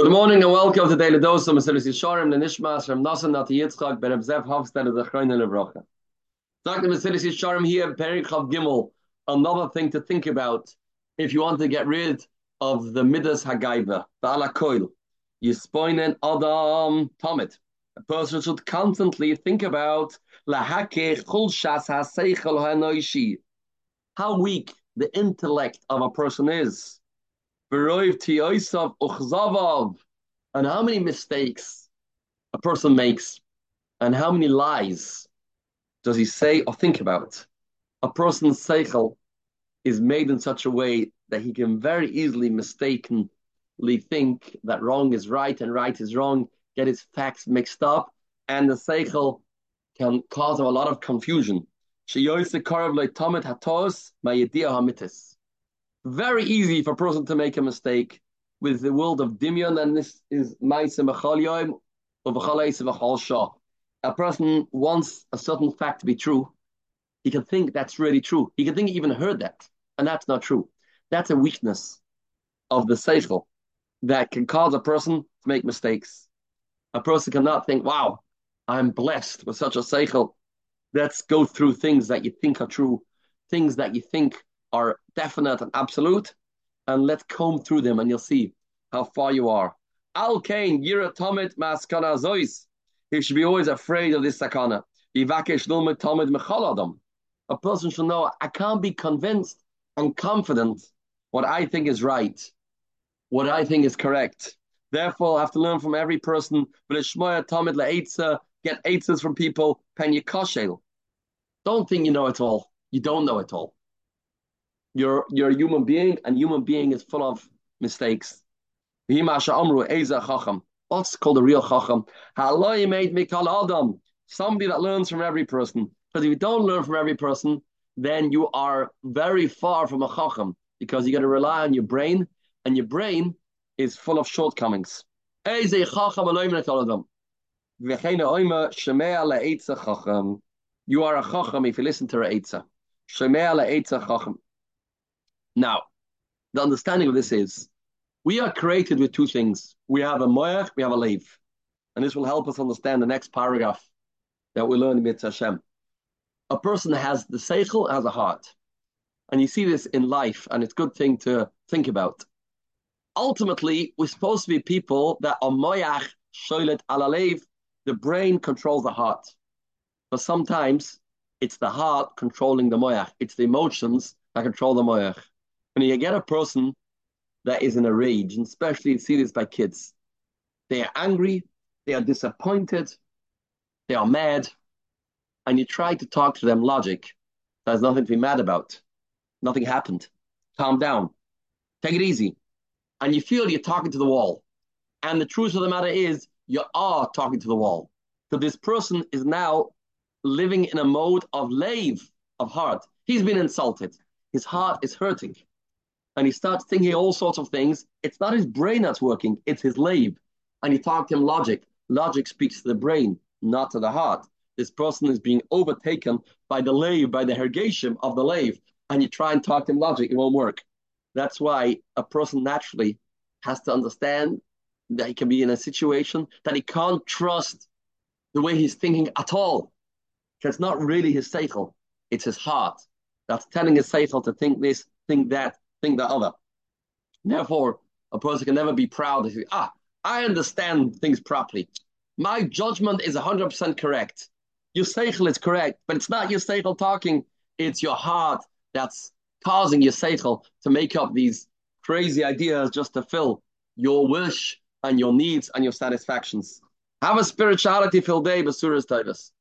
Good morning and welcome to Daily Dose of Mesilas Yesharim, the Nishmas from Nasan Nati Yitzchak ben Abzev Hofstad of the Chrein and Lebrocha. Dr. Mesilas Yesharim here, Perek Chav Gimel, another thing to think about if you want to get rid of the Midas Hagaiva, the Alakoil. Yispoinen Adam Tomit. A person should constantly think about Lahake Chulshas HaSeichel HaNoishi. How weak the intellect of a person is and how many mistakes a person makes and how many lies does he say or think about. A person's seichel is made in such a way that he can very easily mistakenly think that wrong is right and right is wrong, get his facts mixed up, and the seichel can cause him a lot of confusion. Very easy for a person to make a mistake with the world of Dimyon, and this is a person wants a certain fact to be true. He can think that's really true. He can think he even heard that, and that's not true. That's a weakness of the seichel that can cause a person to make mistakes. A person cannot think, wow, I'm blessed with such a seichel. Let's go through things that you think are true, things that you think are definite and absolute, and let's comb through them and you'll see how far you are. Al Kain, Yira Tomit Maskana Zois. He should be always afraid of this sakana. A person should know I can't be convinced and confident what I think is right, what I think is correct. Therefore, I have to learn from every person. Get eitzes from people. Don't think you know it all. You don't know it all. You're you're a human being, and human being is full of mistakes. What's called a real chacham? Somebody that learns from every person. Because if you don't learn from every person, then you are very far from a chacham because you got to rely on your brain, and your brain is full of shortcomings. You are a chacham if you listen to Re'etza. Now, the understanding of this is we are created with two things. We have a moyach, we have a leiv. And this will help us understand the next paragraph that we learn in Mitzvah Hashem. A person has the seichel, has a heart. And you see this in life, and it's a good thing to think about. Ultimately, we're supposed to be people that are moyach, shoylet alalev, the brain controls the heart. But sometimes it's the heart controlling the moyach. It's the emotions that control the moyach. When you get a person that is in a rage, and especially you see this by kids, they are angry, they are disappointed, they are mad, and you try to talk to them logic. There's nothing to be mad about. Nothing happened. Calm down. Take it easy. And you feel you're talking to the wall. And the truth of the matter is, you are talking to the wall. So this person is now living in a mode of lave, of heart. He's been insulted. His heart is hurting and he starts thinking all sorts of things, it's not his brain that's working, it's his leiv. And talk to him logic. Logic speaks to the brain, not to the heart. This person is being overtaken by the leiv, by the hergation of the leiv. And you try and talk to him logic, it won't work. That's why a person naturally has to understand that he can be in a situation that he can't trust the way he's thinking at all. Because it's not really his seichel, it's his heart that's telling his seichel to think this, think that, think the other. Therefore, a person can never be proud to say, ah, I understand things properly. My judgment is 100% correct. Your seichel is correct, but it's not your seichel talking. It's your heart that's causing your seichel to make up these crazy ideas just to fill your wish and your needs and your satisfactions. Have a spirituality filled day, Basuras Titus.